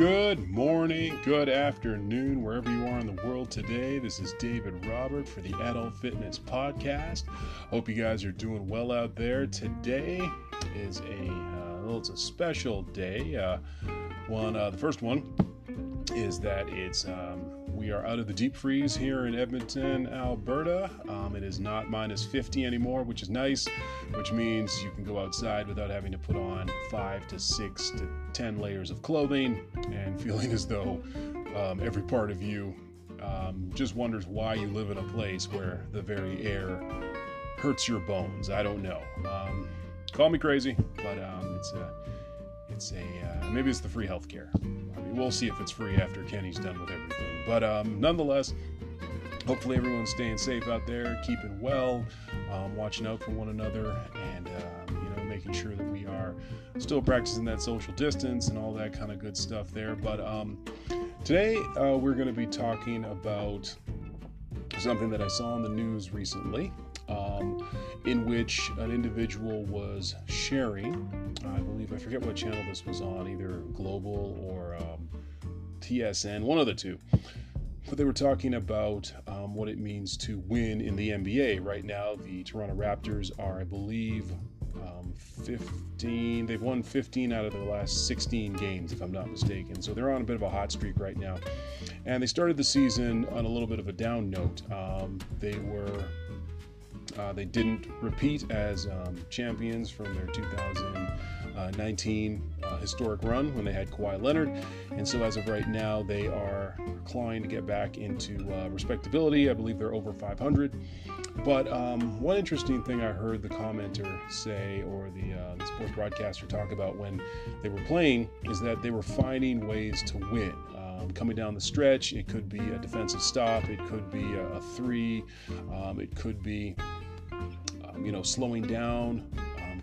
Good morning, good afternoon, wherever you are in the world today. This is David Robert for the Adult Fitness Podcast. Hope you guys are doing well out there. Today is a uh, well, it's a special day. Uh, one, uh, the first one is that it's um, we are out of the deep freeze here in Edmonton, Alberta. Um, it is not minus 50 anymore, which is nice, which means you can go outside without having to put on five to six to 10 layers of clothing and feeling as though um, every part of you um, just wonders why you live in a place where the very air hurts your bones. I don't know. Um, call me crazy, but um, it's a, it's a, uh, maybe it's the free healthcare. I mean, we'll see if it's free after Kenney's done with everything. But um, nonetheless, hopefully everyone's staying safe out there, keeping well, um, watching out for one another, and uh, you know making sure that we are still practicing that social distance and all that kind of good stuff there. But um, today uh, we're going to be talking about something that I saw in the news recently. Um, in which an individual was sharing, I believe, I forget what channel this was on, either Global or um, TSN, one of the two. But they were talking about um, what it means to win in the NBA. Right now, the Toronto Raptors are, I believe, um, 15. They've won 15 out of their last 16 games, if I'm not mistaken. So they're on a bit of a hot streak right now. And they started the season on a little bit of a down note. Um, they were. Uh, they didn't repeat as um, champions from their 2019 uh, 19 uh, historic run when they had Kawhi Leonard. And so, as of right now, they are inclined to get back into uh, respectability. I believe they're over 500. But um, one interesting thing I heard the commenter say, or the, uh, the sports broadcaster talk about when they were playing, is that they were finding ways to win. Um, coming down the stretch, it could be a defensive stop, it could be a, a three, um, it could be, you know, slowing down,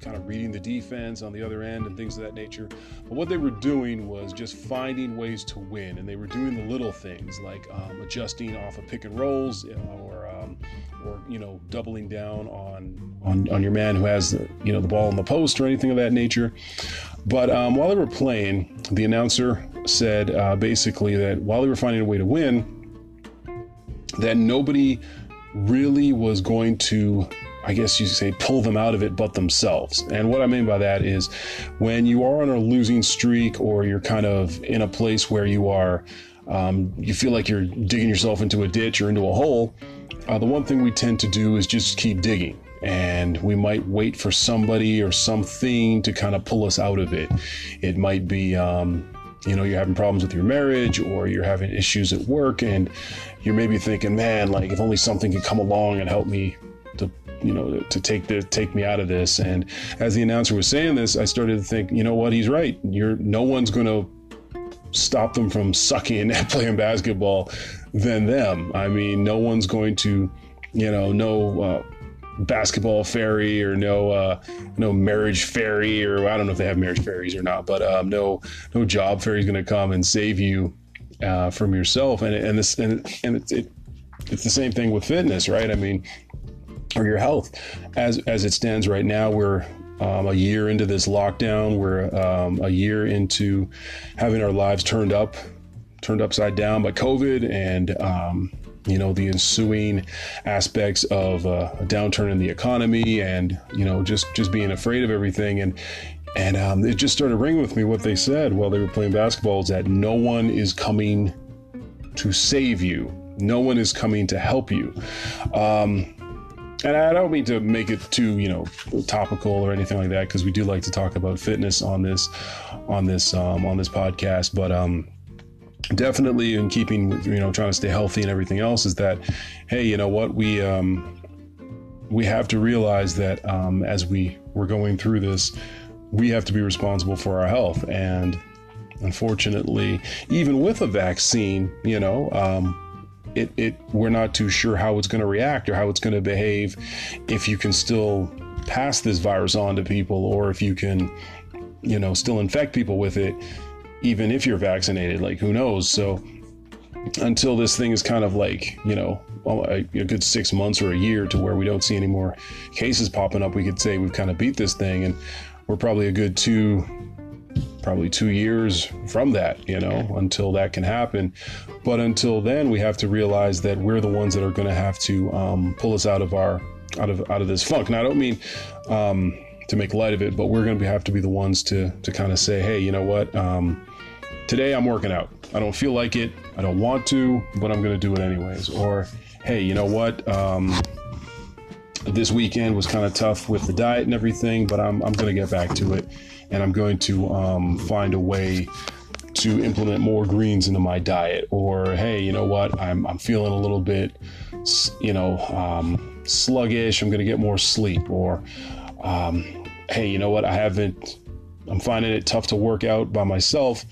kind of reading the defense on the other end and things of that nature. But what they were doing was just finding ways to win, and they were doing the little things like um, adjusting off of pick and rolls, or um, or you know doubling down on, on on your man who has the, you know the ball in the post or anything of that nature. But um, while they were playing, the announcer said uh, basically that while they were finding a way to win, that nobody really was going to I guess you say, pull them out of it but themselves. And what I mean by that is when you are on a losing streak or you're kind of in a place where you are, um, you feel like you're digging yourself into a ditch or into a hole, uh, the one thing we tend to do is just keep digging. And we might wait for somebody or something to kind of pull us out of it. It might be, um, you know, you're having problems with your marriage or you're having issues at work and you're maybe thinking, man, like if only something could come along and help me you know to take the take me out of this and as the announcer was saying this i started to think you know what he's right you're no one's going to stop them from sucking at playing basketball than them i mean no one's going to you know no uh, basketball fairy or no uh, no marriage fairy or I don't know if they have marriage fairies or not, but um, no no job fairy is going to come and save you uh, from yourself. And and this and and it, it's the same thing with fitness, right? I mean, or your health. As as it stands right now, we're um, a year into this lockdown. We're um, a year into having our lives turned up, turned upside down by COVID, and um, you know the ensuing aspects of uh, a downturn in the economy, and you know just just being afraid of everything. And and um, it just started ringing with me what they said while they were playing basketball is that no one is coming to save you. No one is coming to help you. Um, and I don't mean to make it too, you know, topical or anything like that, because we do like to talk about fitness on this, on this, um, on this podcast. But um, definitely in keeping, you know, trying to stay healthy and everything else, is that, hey, you know what, we um, we have to realize that um, as we we're going through this, we have to be responsible for our health, and unfortunately, even with a vaccine, you know. Um, it, it we're not too sure how it's going to react or how it's going to behave if you can still pass this virus on to people or if you can you know still infect people with it even if you're vaccinated like who knows? So until this thing is kind of like you know a, a good six months or a year to where we don't see any more cases popping up we could say we've kind of beat this thing and we're probably a good two probably two years from that, you know, until that can happen. But until then, we have to realize that we're the ones that are going to have to um, pull us out of our out of out of this funk. Now, I don't mean um, to make light of it, but we're going to have to be the ones to to kind of say, hey, you know what? Um, today I'm working out. I don't feel like it. I don't want to, but I'm going to do it anyways. Or, hey, you know what? Um, this weekend was kind of tough with the diet and everything, but I'm, I'm going to get back to it and I'm going to um, find a way to implement more greens into my diet. Or, hey, you know what? I'm, I'm feeling a little bit, you know, um, sluggish. I'm going to get more sleep. Or, um, hey, you know what? I haven't, I'm finding it tough to work out by myself.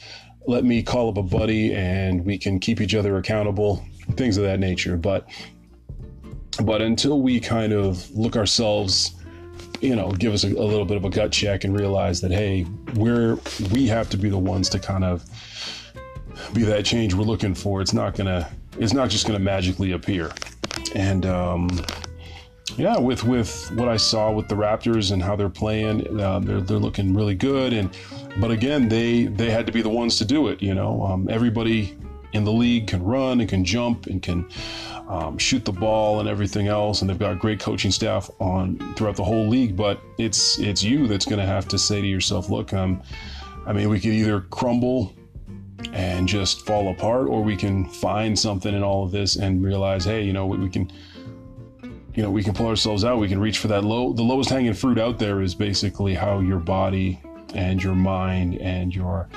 Let me call up a buddy and we can keep each other accountable, things of that nature. But but until we kind of look ourselves, you know, give us a, a, little bit of a gut check and realize that, hey, we're, we have to be the ones to kind of be that change we're looking for. It's not to, it's not just to magically appear. And, um, yeah, with with what I saw with the Raptors and how they're playing, uh, they're they're looking really good. And but again, they they had to be the ones to do it. You know, um, everybody in the league can run and can jump and can um, shoot the ball and everything else, and they've got great coaching staff on throughout the whole league. But it's it's you that's going to have to say to yourself, look, um, I mean, we could either crumble and just fall apart, or we can find something in all of this and realize, hey, you know, we can you know we can pull ourselves out. We can reach for that low the lowest hanging fruit out there is basically how your body and your mind and your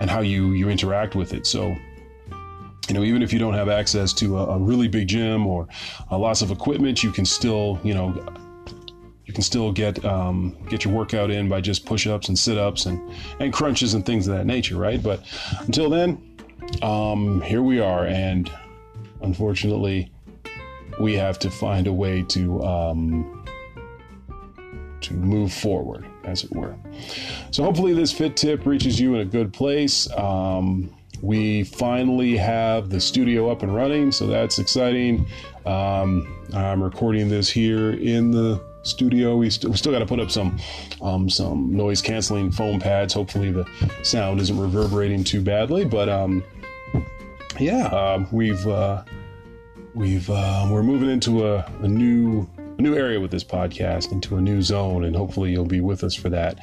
and how you you interact with it. So you know, even if you don't have access to a, a really big gym or uh, lots of equipment, you can still, you know, you can still get um, get your workout in by just push-ups and sit-ups and and crunches and things of that nature, right? But until then, um, here we are, and unfortunately, we have to find a way to um, to move forward, as it were. So hopefully, this fit tip reaches you in a good place. Um, we finally have the studio up and running, so that's exciting. Um, I'm recording this here in the studio. We, st- we still got to put up some um, some noise canceling foam pads. Hopefully, the sound isn't reverberating too badly. But um, yeah, uh, we've uh, we've uh, we're moving into a, a new a new area with this podcast, into a new zone, and hopefully you'll be with us for that.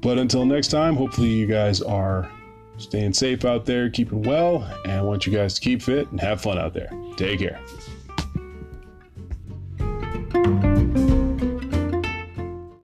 But until next time, hopefully you guys are staying safe out there, keeping well, and I want you guys to keep fit and have fun out there. Take care.